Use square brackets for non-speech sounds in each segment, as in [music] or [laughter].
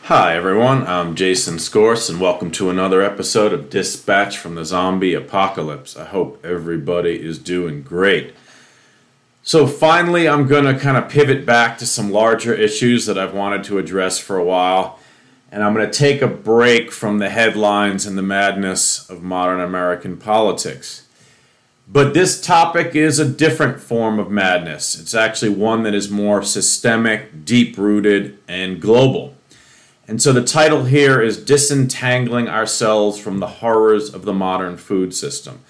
Hi, everyone. I'm Jason Scorse, and welcome to another episode of Dispatch from the Zombie Apocalypse. I hope everybody is doing great. So, finally, I'm going to kind of pivot back to some larger issues that I've wanted to address for a while, and I'm going to take a break from the headlines and the madness of modern American politics. But this topic is a different form of madness. It's actually one that is more systemic, deep rooted, and global. And so the title here is Disentangling Ourselves from the Horrors of the Modern Food System.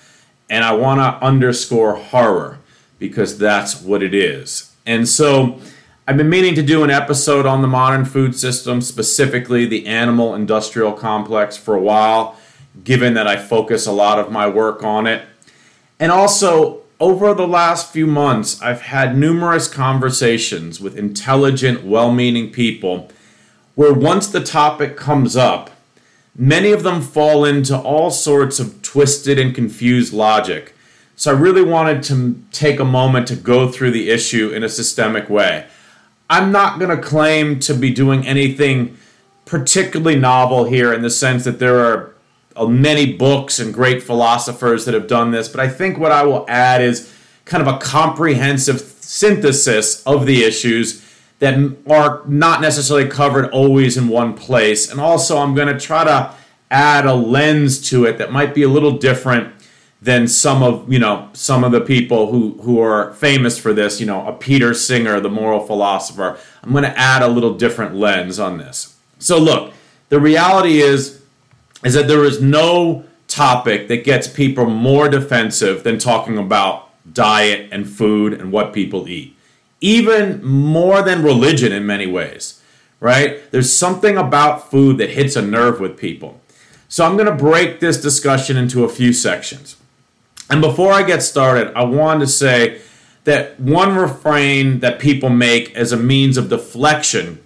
And I want to underscore horror because that's what it is. And so I've been meaning to do an episode on the modern food system, specifically the animal industrial complex, for a while, given that I focus a lot of my work on it. And also, over the last few months, I've had numerous conversations with intelligent, well meaning people where once the topic comes up, many of them fall into all sorts of twisted and confused logic. So I really wanted to take a moment to go through the issue in a systemic way. I'm not going to claim to be doing anything particularly novel here in the sense that there are uh, many books and great philosophers that have done this, but I think what I will add is kind of a comprehensive synthesis of the issues that are not necessarily covered always in one place. And also, I'm going to try to add a lens to it that might be a little different than some of you know some of the people who who are famous for this. You know, a Peter Singer, the moral philosopher. I'm going to add a little different lens on this. So look, the reality is is that there is no topic that gets people more defensive than talking about diet and food and what people eat even more than religion in many ways, right? There's something about food that hits a nerve with people. So I'm going to break this discussion into a few sections. And before I get started, I want to say that one refrain that people make as a means of deflection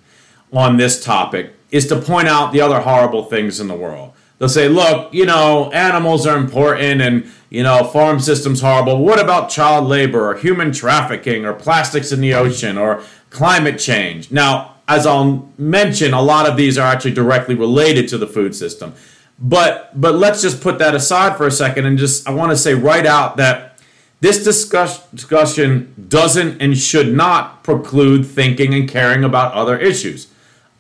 on this topic is to point out the other horrible things in the world. They'll say, look, you know, animals are important and, you know, farm systems horrible. What about child labor or human trafficking or plastics in the ocean or climate change? Now, as I'll mention, a lot of these are actually directly related to the food system. But but let's just put that aside for a second and just I want to say right out that this discuss, discussion doesn't and should not preclude thinking and caring about other issues.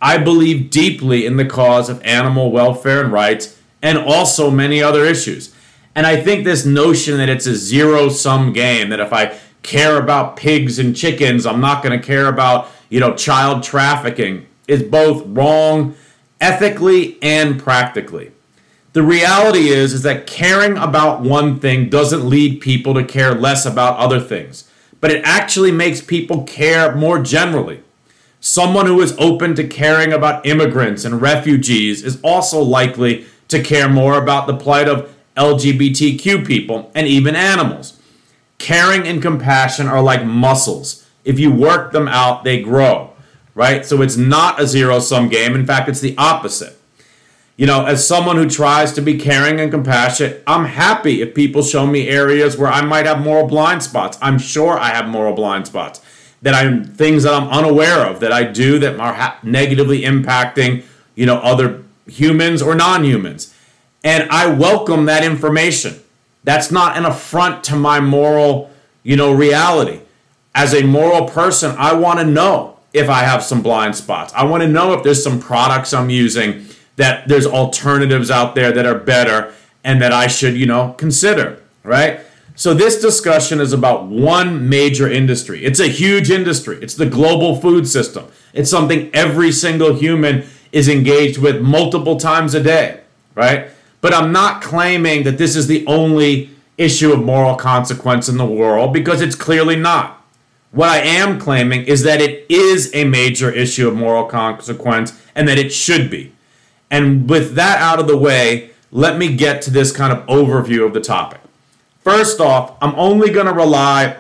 I believe deeply in the cause of animal welfare and rights and also many other issues. And I think this notion that it's a zero sum game, that if I care about pigs and chickens, I'm not going to care about, you know, child trafficking is both wrong ethically and practically. The reality is is that caring about one thing doesn't lead people to care less about other things, but it actually makes people care more generally. Someone who is open to caring about immigrants and refugees is also likely to care more about the plight of LGBTQ people and even animals. Caring and compassion are like muscles. If you work them out, they grow, right? So it's not a zero sum game. In fact, it's the opposite. You know, as someone who tries to be caring and compassionate, I'm happy if people show me areas where I might have moral blind spots. I'm sure I have moral blind spots that I'm things that I'm unaware of that I do that are ha- negatively impacting, you know, other humans or non-humans. And I welcome that information. That's not an affront to my moral, you know, reality. As a moral person, I want to know if I have some blind spots. I want to know if there's some products I'm using that there's alternatives out there that are better and that I should, you know, consider, right? So, this discussion is about one major industry. It's a huge industry. It's the global food system. It's something every single human is engaged with multiple times a day, right? But I'm not claiming that this is the only issue of moral consequence in the world because it's clearly not. What I am claiming is that it is a major issue of moral consequence and that it should be. And with that out of the way, let me get to this kind of overview of the topic. First off, I'm only going to rely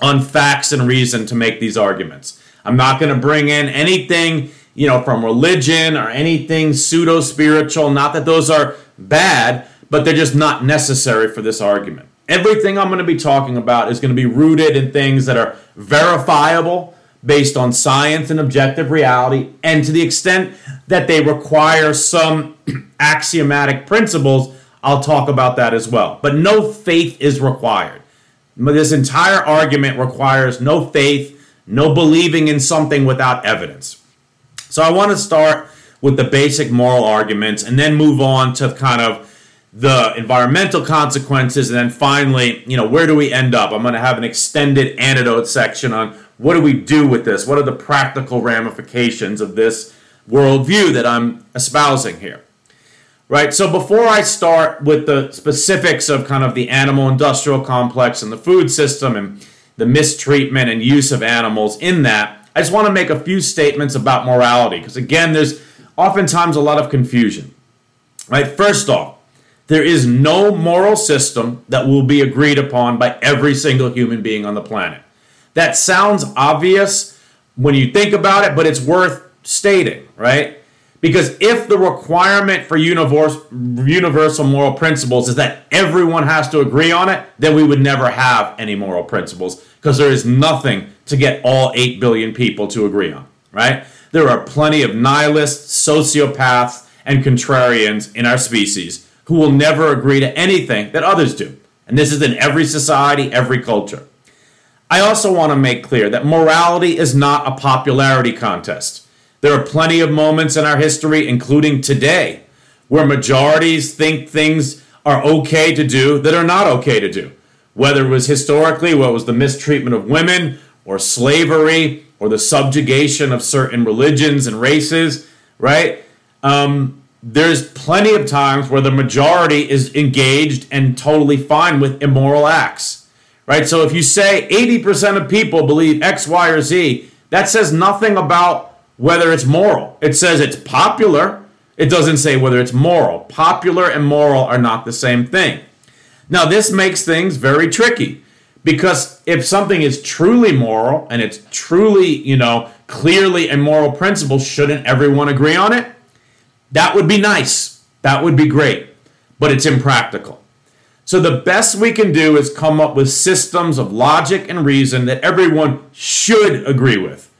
on facts and reason to make these arguments. I'm not going to bring in anything, you know, from religion or anything pseudo spiritual. Not that those are bad, but they're just not necessary for this argument. Everything I'm going to be talking about is going to be rooted in things that are verifiable based on science and objective reality, and to the extent that they require some [clears throat] axiomatic principles, I'll talk about that as well. But no faith is required. This entire argument requires no faith, no believing in something without evidence. So I want to start with the basic moral arguments and then move on to kind of the environmental consequences and then finally, you know, where do we end up? I'm going to have an extended antidote section on what do we do with this? What are the practical ramifications of this worldview that I'm espousing here? Right? So before I start with the specifics of kind of the animal industrial complex and the food system and the mistreatment and use of animals in that, I just want to make a few statements about morality because again, there's oftentimes a lot of confusion. Right? First off, there is no moral system that will be agreed upon by every single human being on the planet. That sounds obvious when you think about it, but it's worth stating, right? Because if the requirement for universal moral principles is that everyone has to agree on it, then we would never have any moral principles because there is nothing to get all 8 billion people to agree on, right? There are plenty of nihilists, sociopaths, and contrarians in our species who will never agree to anything that others do. And this is in every society, every culture. I also want to make clear that morality is not a popularity contest. There are plenty of moments in our history, including today, where majorities think things are okay to do that are not okay to do. Whether it was historically what was the mistreatment of women, or slavery, or the subjugation of certain religions and races, right? Um, there's plenty of times where the majority is engaged and totally fine with immoral acts right? So if you say 80% of people believe X, Y, or Z, that says nothing about whether it's moral. It says it's popular. It doesn't say whether it's moral. Popular and moral are not the same thing. Now, this makes things very tricky because if something is truly moral and it's truly, you know, clearly a moral principle, shouldn't everyone agree on it? That would be nice. That would be great. But it's impractical. So the best we can do is come up with systems of logic and reason that everyone should agree with.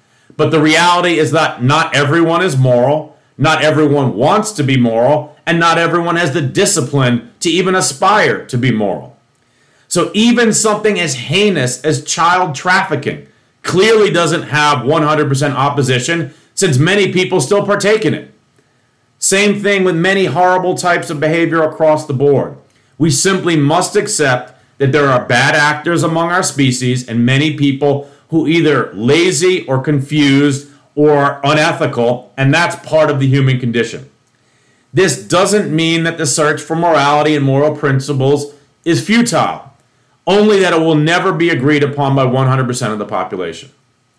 But the reality is that not everyone is moral, not everyone wants to be moral, and not everyone has the discipline to even aspire to be moral. So even something as heinous as child trafficking clearly doesn't have 100% opposition since many people still partake in it. Same thing with many horrible types of behavior across the board. We simply must accept that there are bad actors among our species and many people who either lazy or confused or unethical, and that's part of the human condition. This doesn't mean that the search for morality and moral principles is futile, only that it will never be agreed upon by 100% of the population.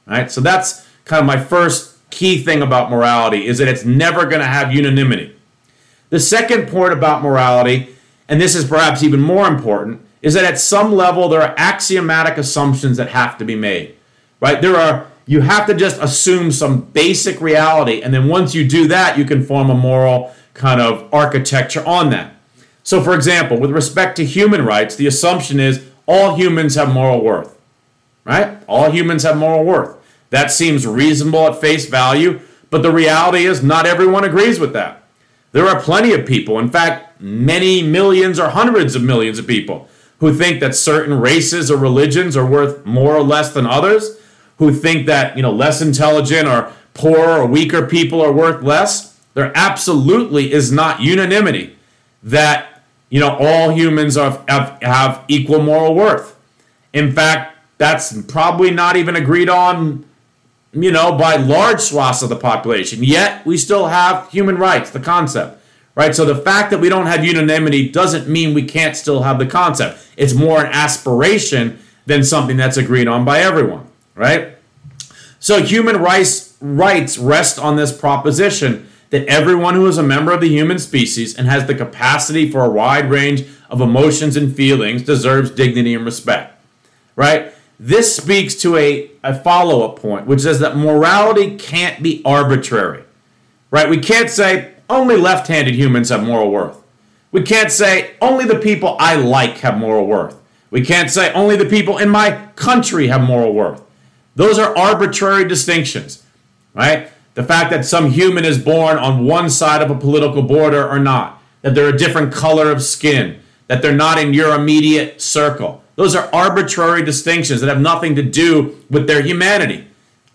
All right? So that's kind of my first key thing about morality is that it's never going to have unanimity. The second point about morality and this is perhaps even more important, is that at some level there are axiomatic assumptions that have to be made. Right? There are you have to just assume some basic reality and then once you do that you can form a moral kind of architecture on that. So for example, with respect to human rights, the assumption is all humans have moral worth. Right? All humans have moral worth. That seems reasonable at face value, but the reality is not everyone agrees with that. There are plenty of people, in fact, many millions or hundreds of millions of people, who think that certain races or religions are worth more or less than others, who think that, you know, less intelligent or poorer or weaker people are worth less. There absolutely is not unanimity that, you know, all humans are, have, have equal moral worth. In fact, that's probably not even agreed on you know, by large swaths of the population. Yet we still have human rights, the concept, right? So the fact that we don't have unanimity doesn't mean we can't still have the concept. It's more an aspiration than something that's agreed on by everyone, right? So human rights rights rest on this proposition that everyone who is a member of the human species and has the capacity for a wide range of emotions and feelings deserves dignity and respect, right? this speaks to a, a follow up point, which says that morality can't be arbitrary. Right? We can't say only left handed humans have moral worth. We can't say only the people I like have moral worth. We can't say only the people in my country have moral worth. Those are arbitrary distinctions, right? The fact that some human is born on one side of a political border or not, that they're a different color of skin, that they're not in your immediate circle. Those are arbitrary distinctions that have nothing to do with their humanity,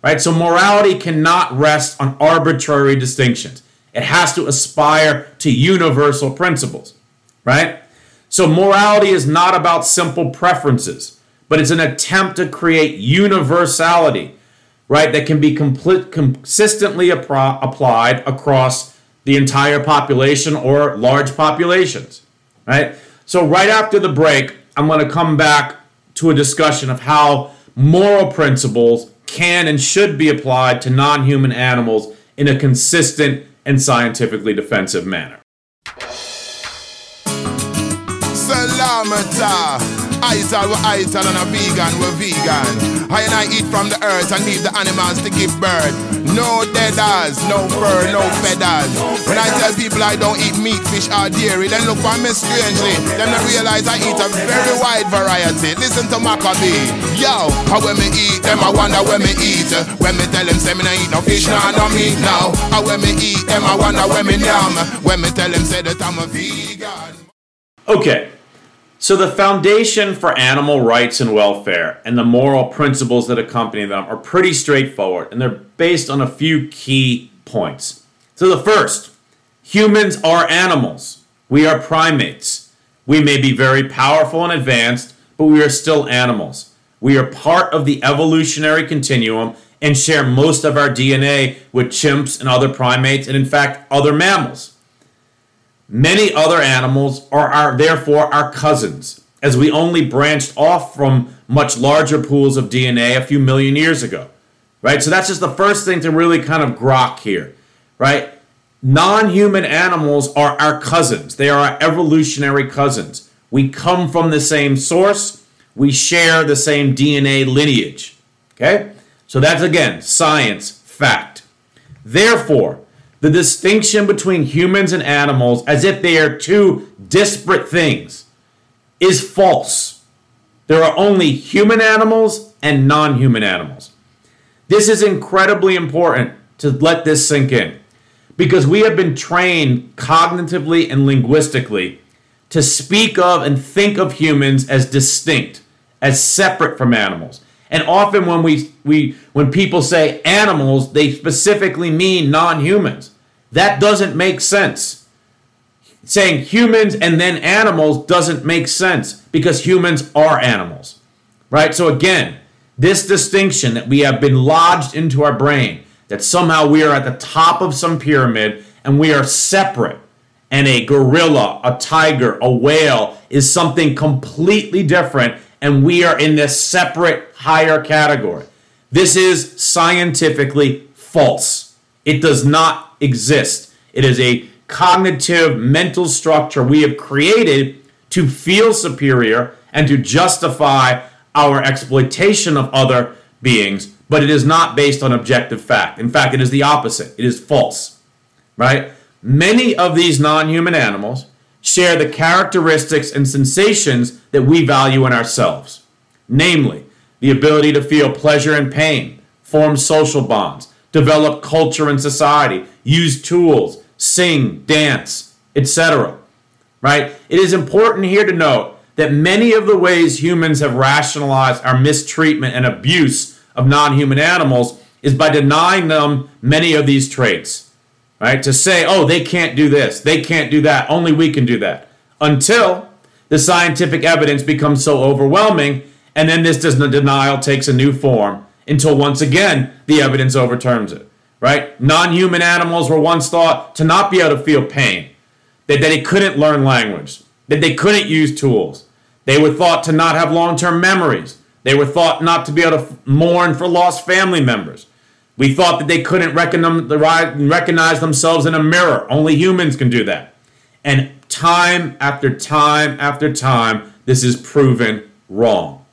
right? So morality cannot rest on arbitrary distinctions. It has to aspire to universal principles, right? So morality is not about simple preferences, but it's an attempt to create universality, right? That can be complete, consistently appro- applied across the entire population or large populations, right? So right after the break, I'm going to come back to a discussion of how moral principles can and should be applied to non-human animals in a consistent and scientifically defensive manner. Salamata. Ital we ital and a vegan we vegan. I and I eat from the earth and leave the animals to give birth. No deaders, no fur, no feathers. When I tell people I don't eat meat, fish or dairy, then look for me strangely. Them not realize I eat a very wide variety. Listen to Macka B. Yo, how when me eat, them I wonder when me eat. When me tell them say me not eat no fish, no, no meat now. How when me eat, them I wonder when me yum. When me tell them say that I'm a vegan. Okay, so, the foundation for animal rights and welfare and the moral principles that accompany them are pretty straightforward, and they're based on a few key points. So, the first humans are animals, we are primates. We may be very powerful and advanced, but we are still animals. We are part of the evolutionary continuum and share most of our DNA with chimps and other primates, and in fact, other mammals. Many other animals are therefore our cousins, as we only branched off from much larger pools of DNA a few million years ago. Right? So that's just the first thing to really kind of grok here. Right? Non human animals are our cousins, they are our evolutionary cousins. We come from the same source, we share the same DNA lineage. Okay? So that's again science, fact. Therefore, the distinction between humans and animals as if they are two disparate things is false. There are only human animals and non human animals. This is incredibly important to let this sink in because we have been trained cognitively and linguistically to speak of and think of humans as distinct, as separate from animals. And often when we, we when people say animals, they specifically mean non-humans. That doesn't make sense. Saying humans and then animals doesn't make sense because humans are animals. Right? So again, this distinction that we have been lodged into our brain that somehow we are at the top of some pyramid and we are separate and a gorilla, a tiger, a whale is something completely different and we are in this separate higher category. This is scientifically false. It does not exist. It is a cognitive mental structure we have created to feel superior and to justify our exploitation of other beings, but it is not based on objective fact. In fact, it is the opposite. It is false. Right? Many of these non human animals share the characteristics and sensations that we value in ourselves, namely, the ability to feel pleasure and pain, form social bonds, develop culture and society, use tools, sing, dance, etc. Right? It is important here to note that many of the ways humans have rationalized our mistreatment and abuse of non human animals is by denying them many of these traits right? To say, oh, they can't do this, they can't do that, only we can do that. Until the scientific evidence becomes so overwhelming, and then this denial takes a new form until once again the evidence overturns it, right? Non human animals were once thought to not be able to feel pain, that, they couldn't learn language, that they couldn't use tools. They were thought to not have long term memories. They were thought not to be able to mourn for lost family members. We thought that they couldn't recognize themselves in a mirror. Only humans can do that. And time after time after time, this is proven wrong.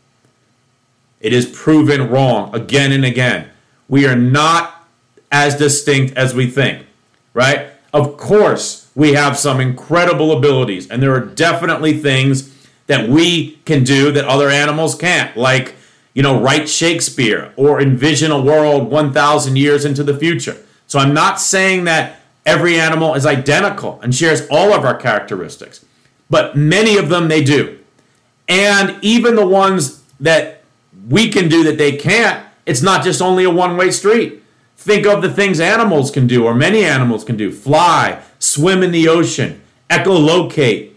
It is proven wrong again and again. We are not as distinct as we think, right? Of course, we have some incredible abilities, and there are definitely things that we can do that other animals can't, like, you know, write Shakespeare or envision a world 1,000 years into the future. So I'm not saying that every animal is identical and shares all of our characteristics, but many of them they do. And even the ones that we can do that they can't, it's not just only a one way street. Think of the things animals can do, or many animals can do fly, swim in the ocean, echolocate,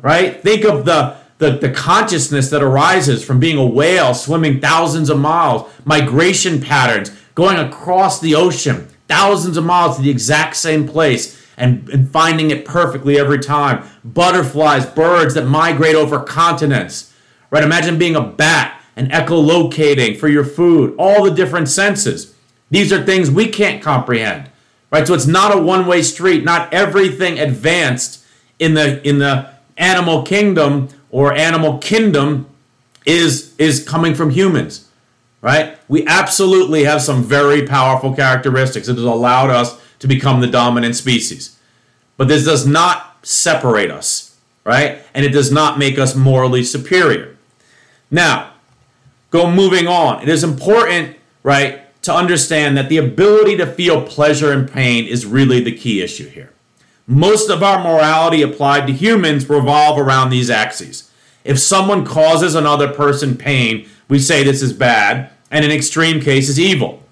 right? Think of the, the, the consciousness that arises from being a whale swimming thousands of miles, migration patterns going across the ocean, thousands of miles to the exact same place. And, and finding it perfectly every time. Butterflies, birds that migrate over continents. Right? Imagine being a bat and echolocating for your food, all the different senses. These are things we can't comprehend. Right? So it's not a one-way street. Not everything advanced in the in the animal kingdom or animal kingdom is is coming from humans. Right? We absolutely have some very powerful characteristics. that has allowed us to become the dominant species. But this does not separate us, right? And it does not make us morally superior. Now, go moving on. It is important, right, to understand that the ability to feel pleasure and pain is really the key issue here. Most of our morality applied to humans revolve around these axes. If someone causes another person pain, we say this is bad, and in extreme cases, evil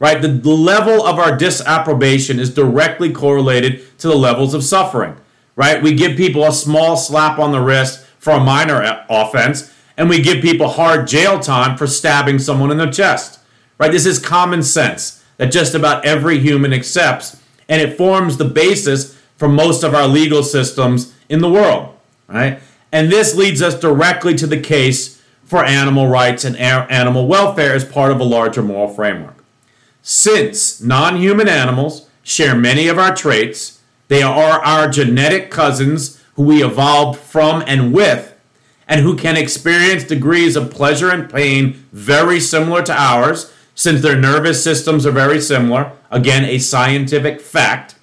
right? The, level of our disapprobation is directly correlated to the levels of suffering, right? We give people a small slap on the wrist for a minor offense, and we give people hard jail time for stabbing someone in the chest, right? This is common sense that just about every human accepts, and it forms the basis for most of our legal systems in the world, right? And this leads us directly to the case for animal rights and animal welfare as part of a larger moral framework. Since non human animals share many of our traits, they are our genetic cousins who we evolved from and with, and who can experience degrees of pleasure and pain very similar to ours, since their nervous systems are very similar. Again, a scientific fact.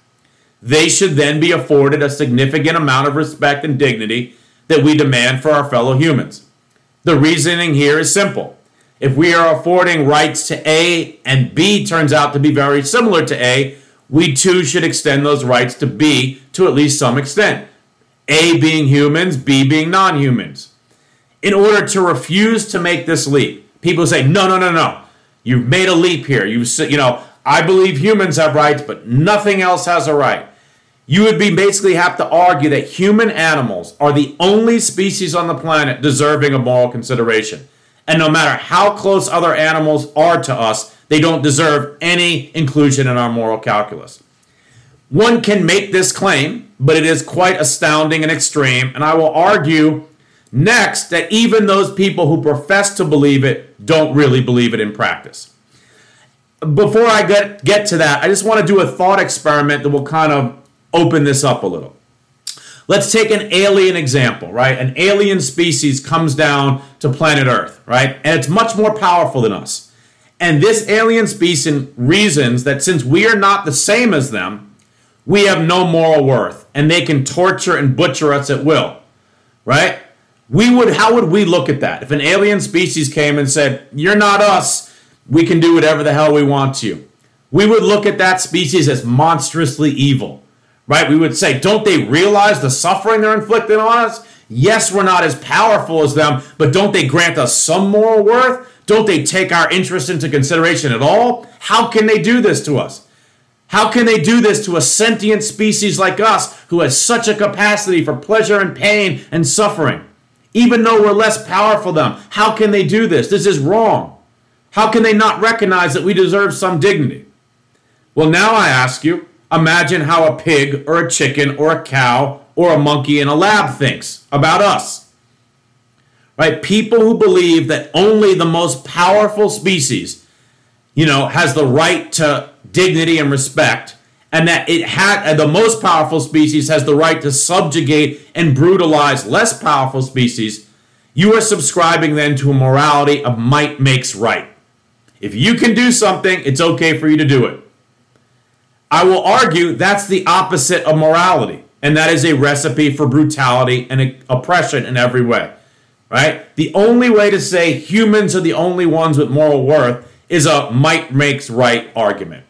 They should then be afforded a significant amount of respect and dignity that we demand for our fellow humans. The reasoning here is simple if we are affording rights to A and B turns out to be very similar to A, we too should extend those rights to B to at least some extent. A being humans, B being non humans. In order to refuse to make this leap, people say, no, no, no, no. You've made a leap here. You've you know, I believe humans have rights, but nothing else has a right. You would be basically have to argue that human animals are the only species on the planet deserving of moral consideration. And no matter how close other animals are to us, they don't deserve any inclusion in our moral calculus. One can make this claim, but it is quite astounding and extreme, and I will argue next that even those people who profess to believe it don't really believe it in practice. Before I get, get to that, I just want to do a thought experiment that will kind of open this up a little. Let's take an alien example, right? An alien species comes down to planet Earth, right? And it's much more powerful than us. And this alien species reasons that since we are not the same as them, we have no moral worth and they can torture and butcher us at will, right? We would, how would we look at that? If an alien species came and said, You're not us, we can do whatever the hell we want to. We would look at that species as monstrously evil right? We would say, don't they realize the suffering they're inflicting on us? Yes, we're not as powerful as them, but don't they grant us some moral worth? Don't they take our interest into consideration at all? How can they do this to us? How can they do this to a sentient species like us who has such a capacity for pleasure and pain and suffering? Even though we're less powerful than them, how can they do this? This is wrong. How can they not recognize that we deserve some dignity? Well, now I ask you, Imagine how a pig or a chicken or a cow or a monkey in a lab thinks about us. Right? People who believe that only the most powerful species, you know, has the right to dignity and respect, and that it had the most powerful species has the right to subjugate and brutalize less powerful species. you are subscribing then to a morality of might makes right. If you can do something, it's okay for you to do it. I will argue that's the opposite of morality, and that is a recipe for brutality and oppression in every way. Right? The only way to say humans are the only ones with moral worth is a might makes right argument.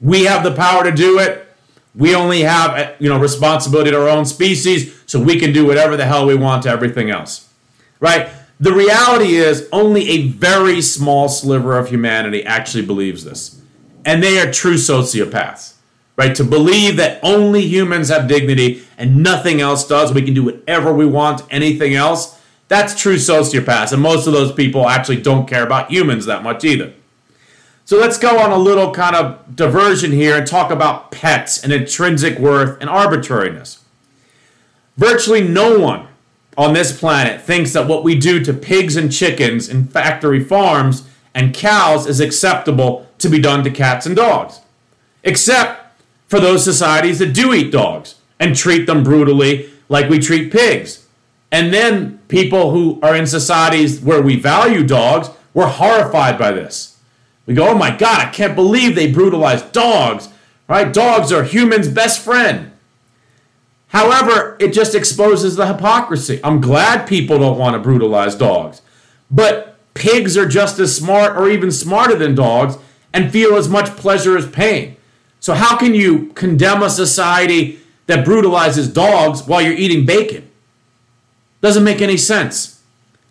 We have the power to do it. We only have you know responsibility to our own species, so we can do whatever the hell we want to everything else. Right? The reality is only a very small sliver of humanity actually believes this. And they are true sociopaths right? To believe that only humans have dignity and nothing else does, we can do whatever we want, anything else, that's true sociopaths. And most of those people actually don't care about humans that much either. So let's go on a little kind of diversion here and talk about pets and intrinsic worth and arbitrariness. Virtually no one on this planet thinks that what we do to pigs and chickens in factory farms and cows is acceptable to be done to cats and dogs. Except for those societies that do eat dogs and treat them brutally like we treat pigs. And then people who are in societies where we value dogs, we're horrified by this. We go, oh my God, I can't believe they brutalize dogs, right? Dogs are humans' best friend. However, it just exposes the hypocrisy. I'm glad people don't want to brutalize dogs, but pigs are just as smart or even smarter than dogs and feel as much pleasure as pain. So, how can you condemn a society that brutalizes dogs while you're eating bacon? Doesn't make any sense,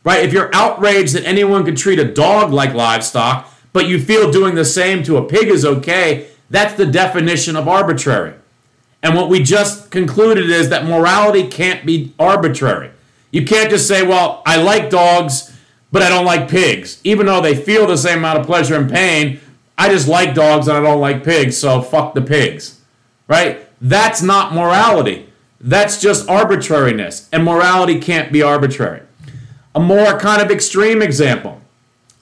right? If you're outraged that anyone could treat a dog like livestock, but you feel doing the same to a pig is okay, that's the definition of arbitrary. And what we just concluded is that morality can't be arbitrary. You can't just say, well, I like dogs, but I don't like pigs. Even though they feel the same amount of pleasure and pain, I just like dogs and I don't like pigs, so fuck the pigs. Right? That's not morality. That's just arbitrariness. And morality can't be arbitrary. A more kind of extreme example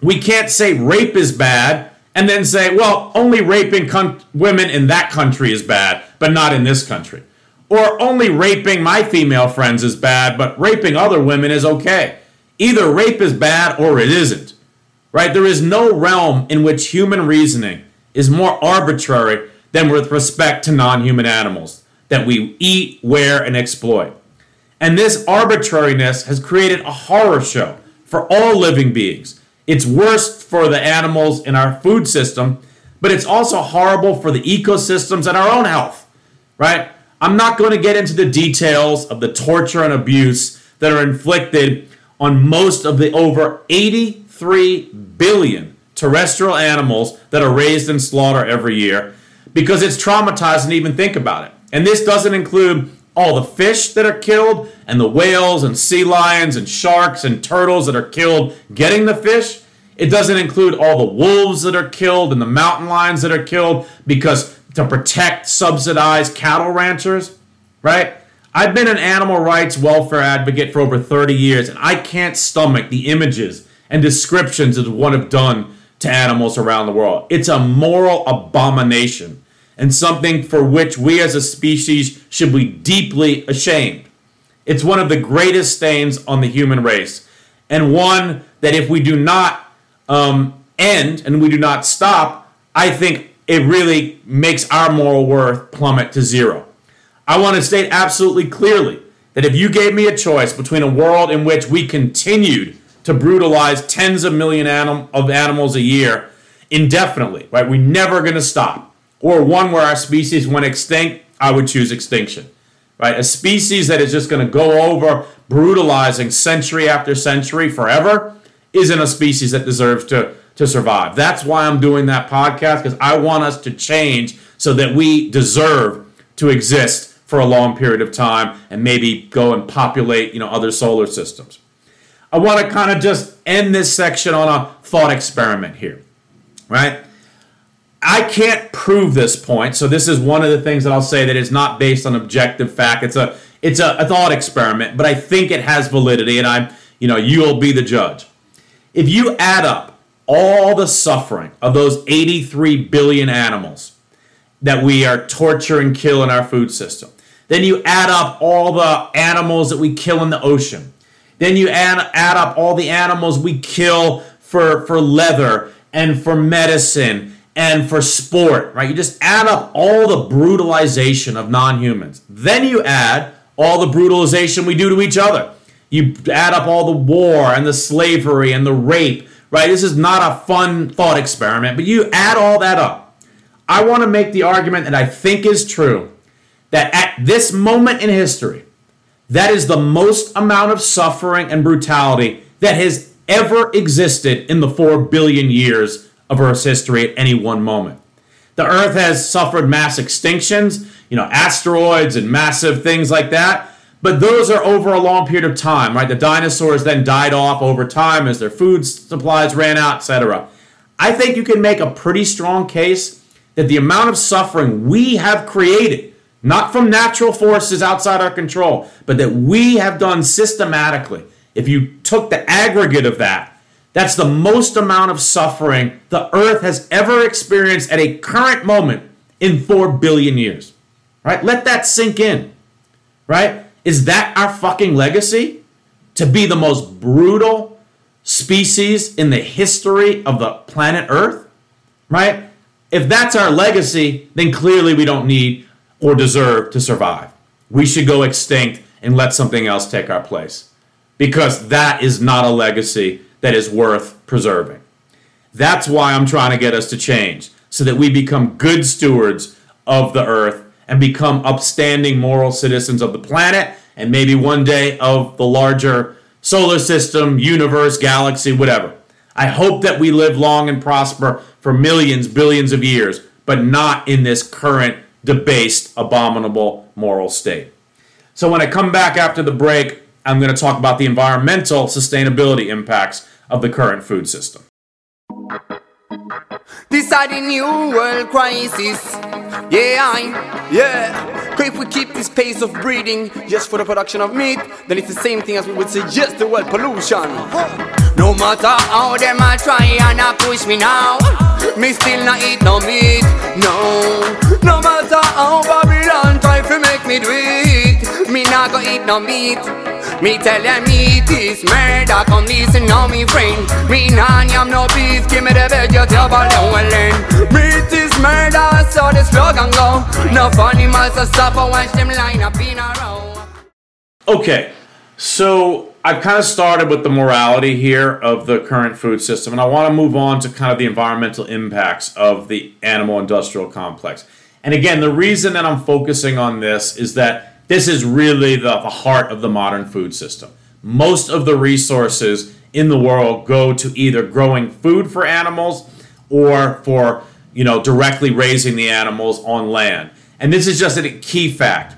we can't say rape is bad and then say, well, only raping con- women in that country is bad, but not in this country. Or only raping my female friends is bad, but raping other women is okay. Either rape is bad or it isn't right? There is no realm in which human reasoning is more arbitrary than with respect to non human animals that we eat, wear, and exploit. And this arbitrariness has created a horror show for all living beings. It's worst for the animals in our food system, but it's also horrible for the ecosystems and our own health, right? I'm not going to get into the details of the torture and abuse that are inflicted on most of the over 80 3 billion terrestrial animals that are raised and slaughtered every year because it's traumatizing to even think about it. And this doesn't include all the fish that are killed and the whales and sea lions and sharks and turtles that are killed getting the fish. It doesn't include all the wolves that are killed and the mountain lions that are killed because to protect subsidized cattle ranchers, right? I've been an animal rights welfare advocate for over 30 years and I can't stomach the images and descriptions of what have done to animals around the world. It's a moral abomination and something for which we as a species should be deeply ashamed. It's one of the greatest stains on the human race, and one that if we do not um, end and we do not stop, I think it really makes our moral worth plummet to zero. I want to state absolutely clearly that if you gave me a choice between a world in which we continued to brutalize tens of million anim- of animals a year indefinitely, right? We're never going to stop. Or one where our species went extinct, I would choose extinction, right? A species that is just going to go over brutalizing century after century forever isn't a species that deserves to, to survive. That's why I'm doing that podcast because I want us to change so that we deserve to exist for a long period of time and maybe go and populate, you know, other solar systems. I want to kind of just end this section on a thought experiment here, right? I can't prove this point, so this is one of the things that I'll say that is not based on objective fact. It's a it's a, a thought experiment, but I think it has validity, and I'm you know you'll be the judge. If you add up all the suffering of those 83 billion animals that we are torture and kill in our food system, then you add up all the animals that we kill in the ocean Then you add, add up all the animals we kill for, for leather and for medicine and for sport, right? You just add up all the brutalization of non humans. Then you add all the brutalization we do to each other. You add up all the war and the slavery and the rape, right? This is not a fun thought experiment, but you add all that up. I want to make the argument that I think is true that at this moment in history, that is the most amount of suffering and brutality that has ever existed in the 4 billion years of Earth's history at any one moment. The Earth has suffered mass extinctions, you know, asteroids and massive things like that, but those are over a long period of time, right? The dinosaurs then died off over time as their food supplies ran out, etc. I think you can make a pretty strong case that the amount of suffering we have created not from natural forces outside our control, but that we have done systematically. If you took the aggregate of that, that's the most amount of suffering the earth has ever experienced at a current moment in 4 billion years. Right? Let that sink in. Right? Is that our fucking legacy? To be the most brutal species in the history of the planet Earth? Right? If that's our legacy, then clearly we don't need or deserve to survive. We should go extinct and let something else take our place because that is not a legacy that is worth preserving. That's why I'm trying to get us to change so that we become good stewards of the earth and become upstanding moral citizens of the planet and maybe one day of the larger solar system, universe, galaxy, whatever. I hope that we live long and prosper for millions, billions of years, but not in this current debased, abominable moral state. So, when I come back after the break, I'm going to talk about the environmental sustainability impacts of the current food system. This are the new world crisis. Yeah, I, yeah. If we keep this pace of breeding just for the production of meat, then it's the same thing as we would suggest the world pollution. No matter how them a try and a push me now, me still not eat no meat. No, no matter how Babylon try to make me do it, me not go eat no meat. Me tell them meat is murder, come listen now me friend. Me nah yam no beef, give me the vegetable and Meat is murder, so the slogan go. No funny to stop and watch them line up in a row. Okay, so I've kind of started with the morality here of the current food system, and I want to move on to kind of the environmental impacts of the animal industrial complex. And again, the reason that I'm focusing on this is that this is really the, the heart of the modern food system. Most of the resources in the world go to either growing food for animals or for you know directly raising the animals on land. And this is just a key fact.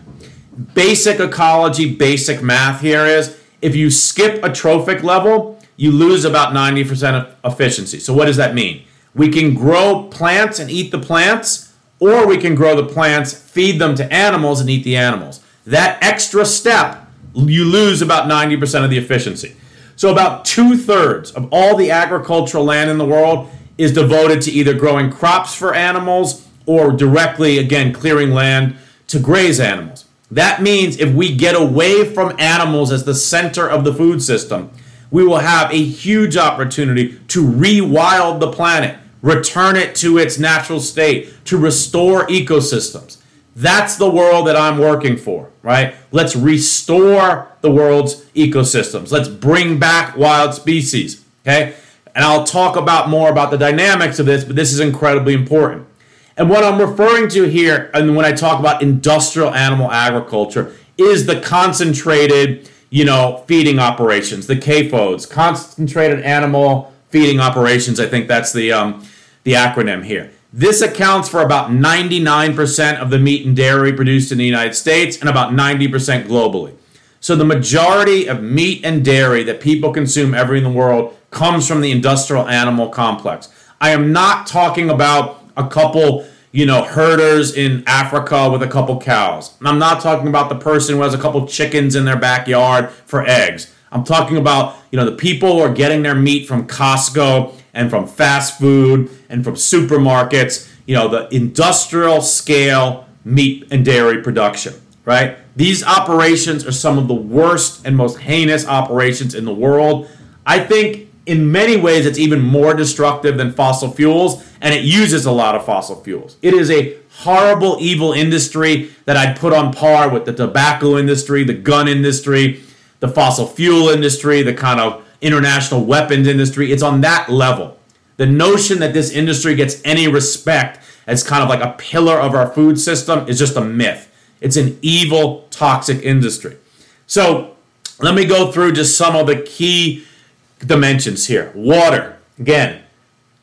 Basic ecology, basic math here is if you skip a trophic level, you lose about 90% of efficiency. So what does that mean? We can grow plants and eat the plants, or we can grow the plants, feed them to animals, and eat the animals that extra step, you lose about 90% of the efficiency. So, about two thirds of all the agricultural land in the world is devoted to either growing crops for animals or directly, again, clearing land to graze animals. That means if we get away from animals as the center of the food system, we will have a huge opportunity to rewild the planet, return it to its natural state, to restore ecosystems. That's the world that I'm working for, right? Let's restore the world's ecosystems. Let's bring back wild species, okay? And I'll talk about more about the dynamics of this, but this is incredibly important. And what I'm referring to here, and when I talk about industrial animal agriculture, is the concentrated, you know, feeding operations, the CAFOs, concentrated animal feeding operations. I think that's the um, the acronym here. This accounts for about 99% of the meat and dairy produced in the United States and about 90% globally. So the majority of meat and dairy that people consume every in the world comes from the industrial animal complex. I am not talking about a couple, you know, herders in Africa with a couple cows. I'm not talking about the person who has a couple chickens in their backyard for eggs. I'm talking about, you know, the people who are getting their meat from Costco and from fast food and from supermarkets, you know, the industrial scale meat and dairy production. right? These operations are some of the worst and most heinous operations in the world. I think in many ways it's even more destructive than fossil fuels, and it uses a lot of fossil fuels. It is a horrible, evil industry that I'd put on par with the tobacco industry, the gun industry, the fossil fuel industry, the kind of international weapons industry. It's on that level. The notion that this industry gets any respect as kind of like a pillar of our food system is just a myth. It's an evil, toxic industry. So let me go through just some of the key dimensions here. Water, again,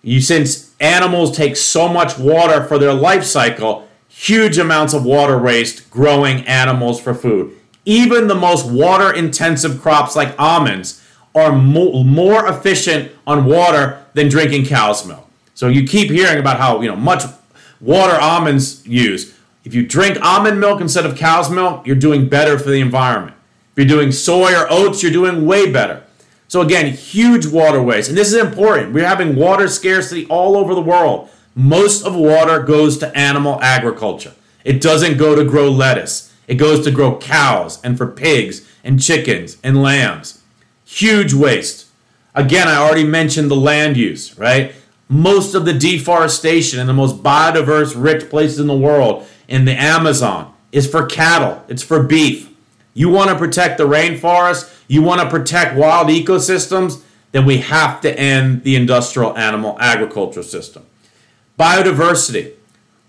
you since animals take so much water for their life cycle, huge amounts of water waste growing animals for food. Even the most water intensive crops like almonds are mo- more efficient on water than drinking cow's milk. So you keep hearing about how, you know, much water almonds use. If you drink almond milk instead of cow's milk, you're doing better for the environment. If you're doing soy or oats, you're doing way better. So again, huge water waste. And this is important. We're having water scarcity all over the world. Most of water goes to animal agriculture. It doesn't go to grow lettuce. It goes to grow cows and for pigs and chickens and lambs. Huge waste. Again, I already mentioned the land use, right? Most of the deforestation in the most biodiverse, rich places in the world, in the Amazon, is for cattle. It's for beef. You want to protect the rainforest, you want to protect wild ecosystems, then we have to end the industrial animal agriculture system. Biodiversity.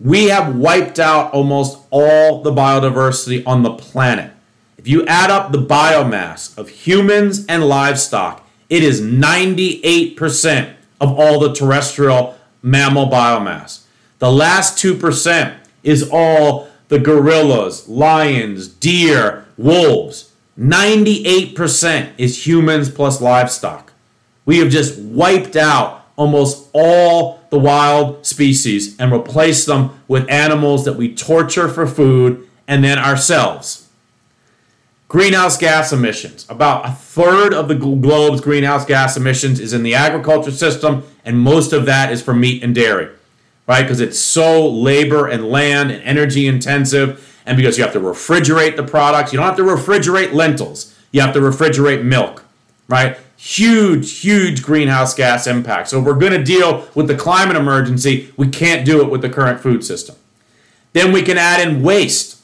We have wiped out almost all the biodiversity on the planet. If you add up the biomass of humans and livestock, it is 98% of all the terrestrial mammal biomass. The last 2% is all the gorillas, lions, deer, wolves. 98% is humans plus livestock. We have just wiped out almost all the wild species and replaced them with animals that we torture for food and then ourselves. Greenhouse gas emissions. About a third of the globe's greenhouse gas emissions is in the agriculture system, and most of that is for meat and dairy, right? Because it's so labor and land and energy intensive, and because you have to refrigerate the products. You don't have to refrigerate lentils, you have to refrigerate milk, right? Huge, huge greenhouse gas impact. So if we're going to deal with the climate emergency, we can't do it with the current food system. Then we can add in waste,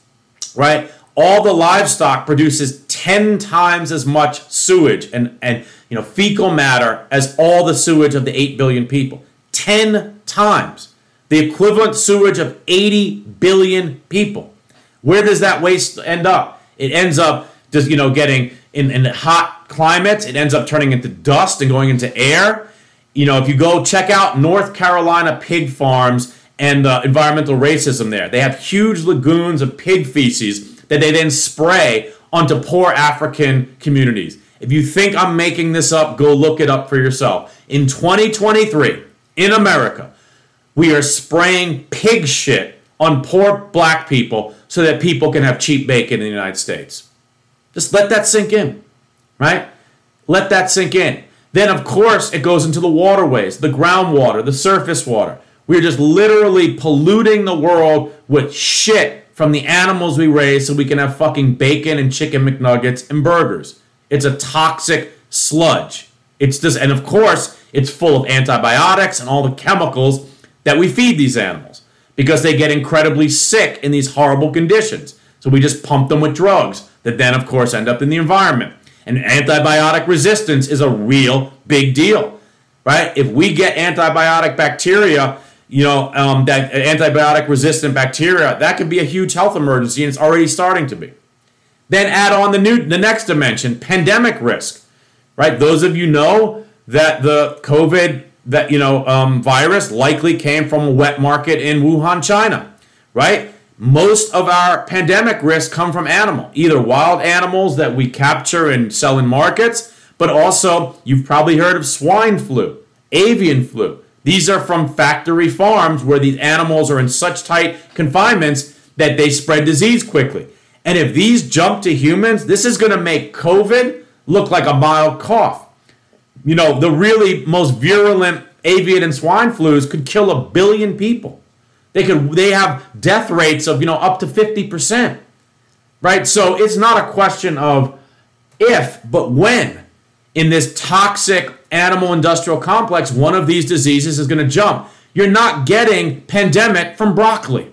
right? All the livestock produces 10 times as much sewage and, and you know fecal matter as all the sewage of the 8 billion people. 10 times. The equivalent sewage of 80 billion people. Where does that waste end up? It ends up just you know getting in, in hot climates. It ends up turning into dust and going into air. You know if you go check out north carolina pig farms and the environmental racism there they have huge lagoons of pig feces that they then spray onto poor African communities. If you think I'm making this up, go look it up for yourself. In 2023, in America, we are spraying pig shit on poor black people so that people can have cheap bacon in the United States. Just let that sink in, right? Let that sink in. Then, of course, it goes into the waterways, the groundwater, the surface water. We're just literally polluting the world with shit from the animals we raise so we can have fucking bacon and chicken McNuggets and burgers. It's a toxic sludge. It's just, and of course, it's full of antibiotics and all the chemicals that we feed these animals because they get incredibly sick in these horrible conditions. So we just pump them with drugs that then, of course, end up in the environment. And antibiotic resistance is a real big deal, right? If we get antibiotic bacteria you know, um, that antibiotic resistant bacteria, that could be a huge health emergency, and it's already starting to be. Then add on the new, the next dimension, pandemic risk, right? Those of you know that the COVID that you know um, virus likely came from a wet market in Wuhan, China, right? Most of our pandemic risks come from animal, either wild animals that we capture and sell in markets, but also you've probably heard of swine flu, avian flu these are from factory farms where these animals are in such tight confinements that they spread disease quickly. And if these jump to humans, this is going to make COVID look like a mild cough. You know, the really most virulent avian and swine flus could kill a billion people. They could they have death rates of, you know, up to 50%. right? So it's not a question of if, but when in this toxic animal industrial complex, one of these diseases is going to jump. You're not getting pandemic from broccoli.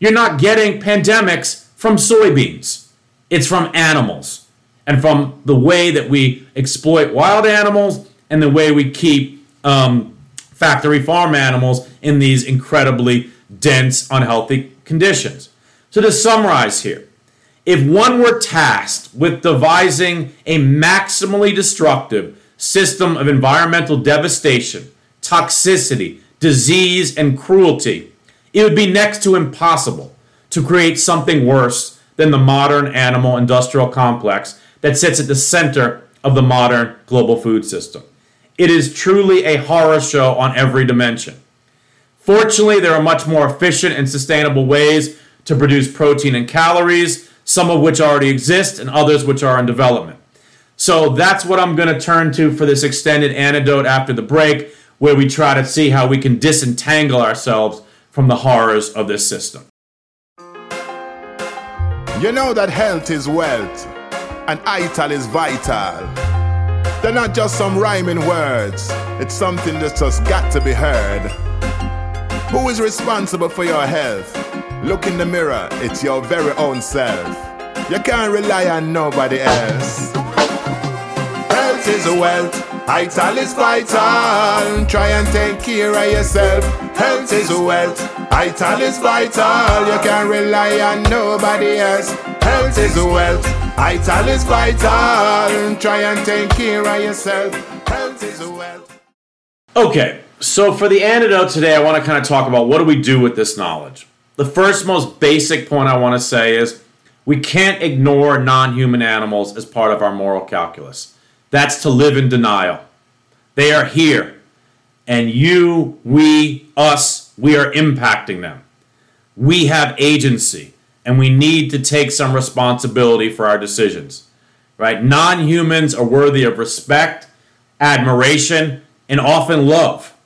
You're not getting pandemics from soybeans. It's from animals and from the way that we exploit wild animals and the way we keep um, factory farm animals in these incredibly dense, unhealthy conditions. So, to summarize here, if one were tasked with devising a maximally destructive system of environmental devastation, toxicity, disease, and cruelty, it would be next to impossible to create something worse than the modern animal industrial complex that sits at the center of the modern global food system. It is truly a horror show on every dimension. Fortunately, there are much more efficient and sustainable ways to produce protein and calories, some of which already exist and others which are in development. So that's what I'm going to turn to for this extended antidote after the break, where we try to see how we can disentangle ourselves from the horrors of this system. You know that health is wealth and ital is vital. They're not just some rhyming words, it's something that's just got to be heard. Who is responsible for your health? Look in the mirror, it's your very own self. You can't rely on nobody else. Health is a wealth, ital is vital. Try and take care of yourself. Health is a wealth, ital is vital. You can't rely on nobody else. Health is a wealth, ital is vital. Try and take care of yourself. Health is a wealth. Okay, so for the antidote today, I want to kind of talk about what do we do with this knowledge. The first, most basic point I want to say is we can't ignore non human animals as part of our moral calculus. That's to live in denial. They are here. And you, we, us, we are impacting them. We have agency and we need to take some responsibility for our decisions. Right? Non humans are worthy of respect, admiration, and often love.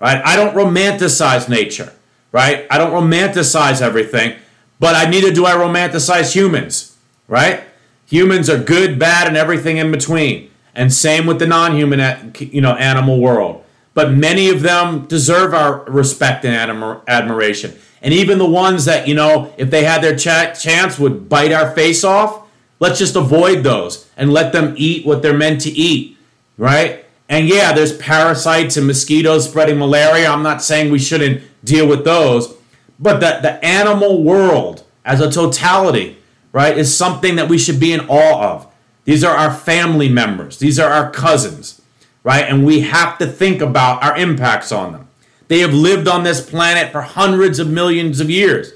Right? I don't romanticize nature. Right? I don't romanticize everything, but I neither do I romanticize humans. Right? Humans are good, bad, and everything in between. And same with the non-human, you know, animal world. But many of them deserve our respect and admir- admiration. And even the ones that, you know, if they had their ch- chance would bite our face off, let's just avoid those and let them eat what they're meant to eat, right? And yeah, there's parasites and mosquitoes spreading malaria. I'm not saying we shouldn't deal with those, but the, the animal world as a totality, right, is something that we should be in awe of. These are our family members, these are our cousins, right? And we have to think about our impacts on them. They have lived on this planet for hundreds of millions of years.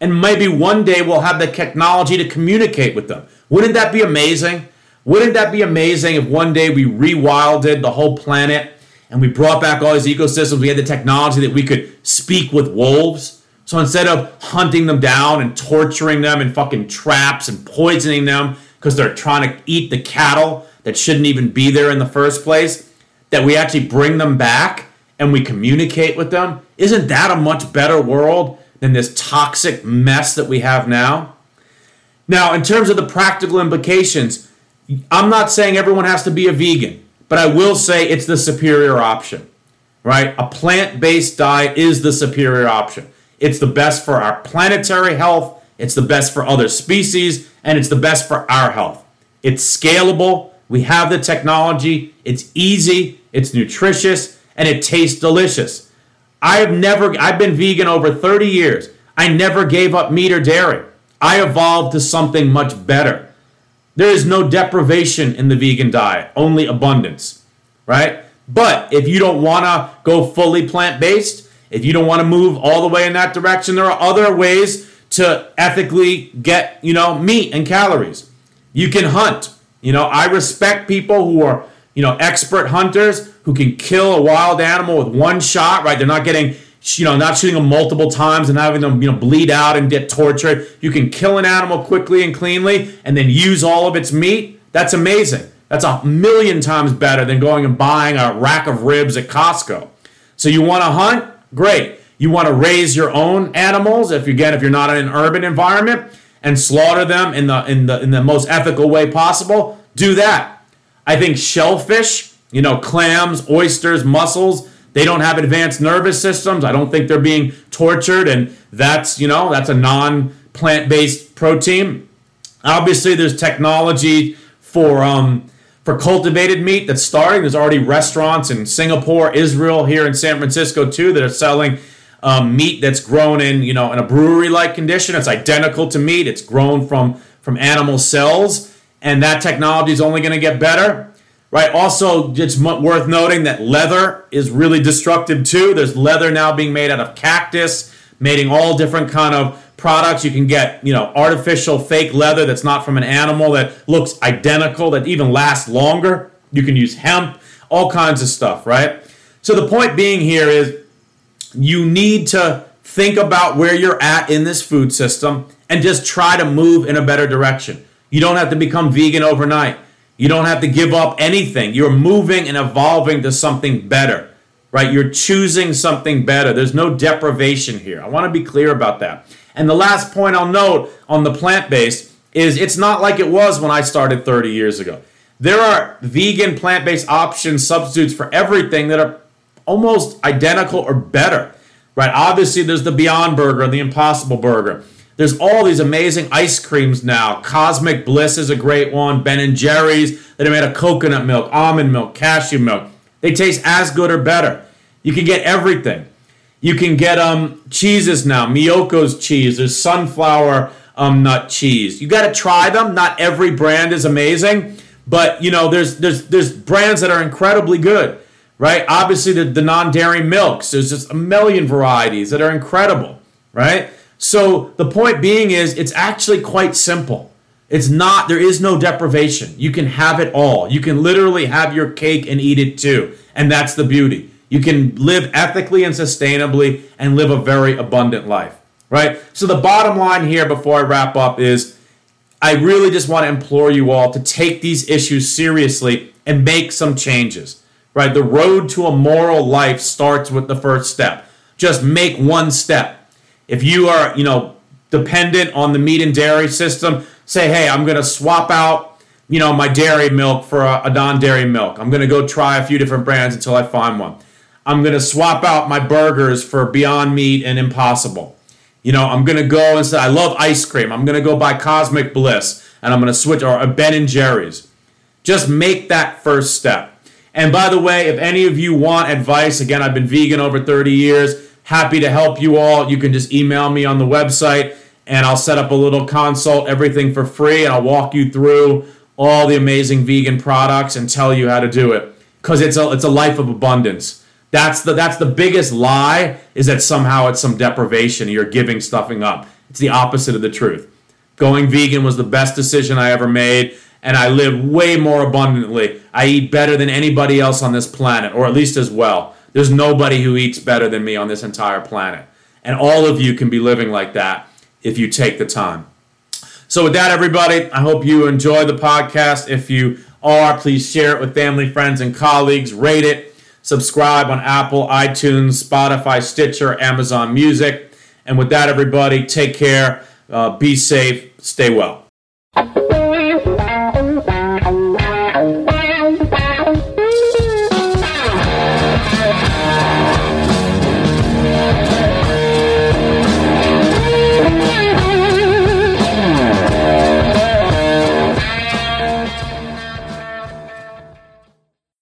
And maybe one day we'll have the technology to communicate with them. Wouldn't that be amazing? Wouldn't that be amazing if one day we rewilded the whole planet and we brought back all these ecosystems? We had the technology that we could speak with wolves. So instead of hunting them down and torturing them in fucking traps and poisoning them because they're trying to eat the cattle that shouldn't even be there in the first place, that we actually bring them back and we communicate with them. Isn't that a much better world than this toxic mess that we have now? Now, in terms of the practical implications, I'm not saying everyone has to be a vegan, but I will say it's the superior option, right? A plant based diet is the superior option. It's the best for our planetary health, it's the best for other species, and it's the best for our health. It's scalable, we have the technology, it's easy, it's nutritious, and it tastes delicious. I have never, I've been vegan over 30 years. I never gave up meat or dairy. I evolved to something much better. There is no deprivation in the vegan diet, only abundance, right? But if you don't want to go fully plant based, if you don't want to move all the way in that direction, there are other ways to ethically get, you know, meat and calories. You can hunt. You know, I respect people who are, you know, expert hunters who can kill a wild animal with one shot, right? They're not getting, you know, not shooting them multiple times and having them, you know, bleed out and get tortured. You can kill an animal quickly and cleanly and then use all of its meat. That's amazing. That's a million times better than going and buying a rack of ribs at Costco. So you want to hunt? Great. You want to raise your own animals if you again if you're not in an urban environment and slaughter them in the in the in the most ethical way possible, do that. I think shellfish, you know, clams, oysters, mussels, they don't have advanced nervous systems. I don't think they're being tortured and that's, you know, that's a non plant-based protein. Obviously, there's technology for um for cultivated meat that's starting. There's already restaurants in Singapore, Israel, here in San Francisco too that are selling um, meat that's grown in you know in a brewery-like condition. It's identical to meat. It's grown from from animal cells, and that technology is only going to get better. Right. Also, it's worth noting that leather is really destructive too. There's leather now being made out of cactus, making all different kind of products. You can get, you know, artificial fake leather that's not from an animal that looks identical, that even lasts longer. You can use hemp, all kinds of stuff, right? So the point being here is you need to think about where you're at in this food system and just try to move in a better direction. You don't have to become vegan overnight. You don't have to give up anything. You're moving and evolving to something better, right? You're choosing something better. There's no deprivation here. I want to be clear about that. And the last point I'll note on the plant based is it's not like it was when I started 30 years ago. There are vegan plant based options, substitutes for everything that are almost identical or better, right? Obviously, there's the Beyond Burger and the Impossible Burger. There's all these amazing ice creams now. Cosmic Bliss is a great one. Ben and Jerry's that are made of coconut milk, almond milk, cashew milk. They taste as good or better. You can get everything. You can get um cheeses now. Miyoko's cheese. There's sunflower um nut cheese. You got to try them. Not every brand is amazing, but you know there's there's there's brands that are incredibly good, right? Obviously the, the non-dairy milks. There's just a million varieties that are incredible, right? So the point being is it's actually quite simple. It's not there is no deprivation. You can have it all. You can literally have your cake and eat it too. And that's the beauty. You can live ethically and sustainably and live a very abundant life, right? So, the bottom line here before I wrap up is I really just want to implore you all to take these issues seriously and make some changes, right? The road to a moral life starts with the first step. Just make one step. If you are, you know, dependent on the meat and dairy system, say, hey, I'm going to swap out, you know, my dairy milk for a, a non dairy milk. I'm going to go try a few different brands until I find one. I'm going to swap out my burgers for Beyond Meat and Impossible. You know, I'm going to go and say, I love ice cream. I'm going to go buy Cosmic Bliss and I'm going to switch, or a Ben and Jerry's. Just make that first step. And by the way, if any of you want advice, again, I've been vegan over 30 years. Happy to help you all. You can just email me on the website and I'll set up a little consult, everything for free, and I'll walk you through all the amazing vegan products and tell you how to do it. Because it's a, it's a life of abundance. That's the that's the biggest lie is that somehow it's some deprivation. You're giving stuffing up. It's the opposite of the truth. Going vegan was the best decision I ever made, and I live way more abundantly. I eat better than anybody else on this planet, or at least as well. There's nobody who eats better than me on this entire planet. And all of you can be living like that if you take the time. So, with that, everybody, I hope you enjoy the podcast. If you are, please share it with family, friends, and colleagues. Rate it subscribe on Apple, iTunes, Spotify, Stitcher, Amazon Music. And with that, everybody, take care, uh, be safe, stay well.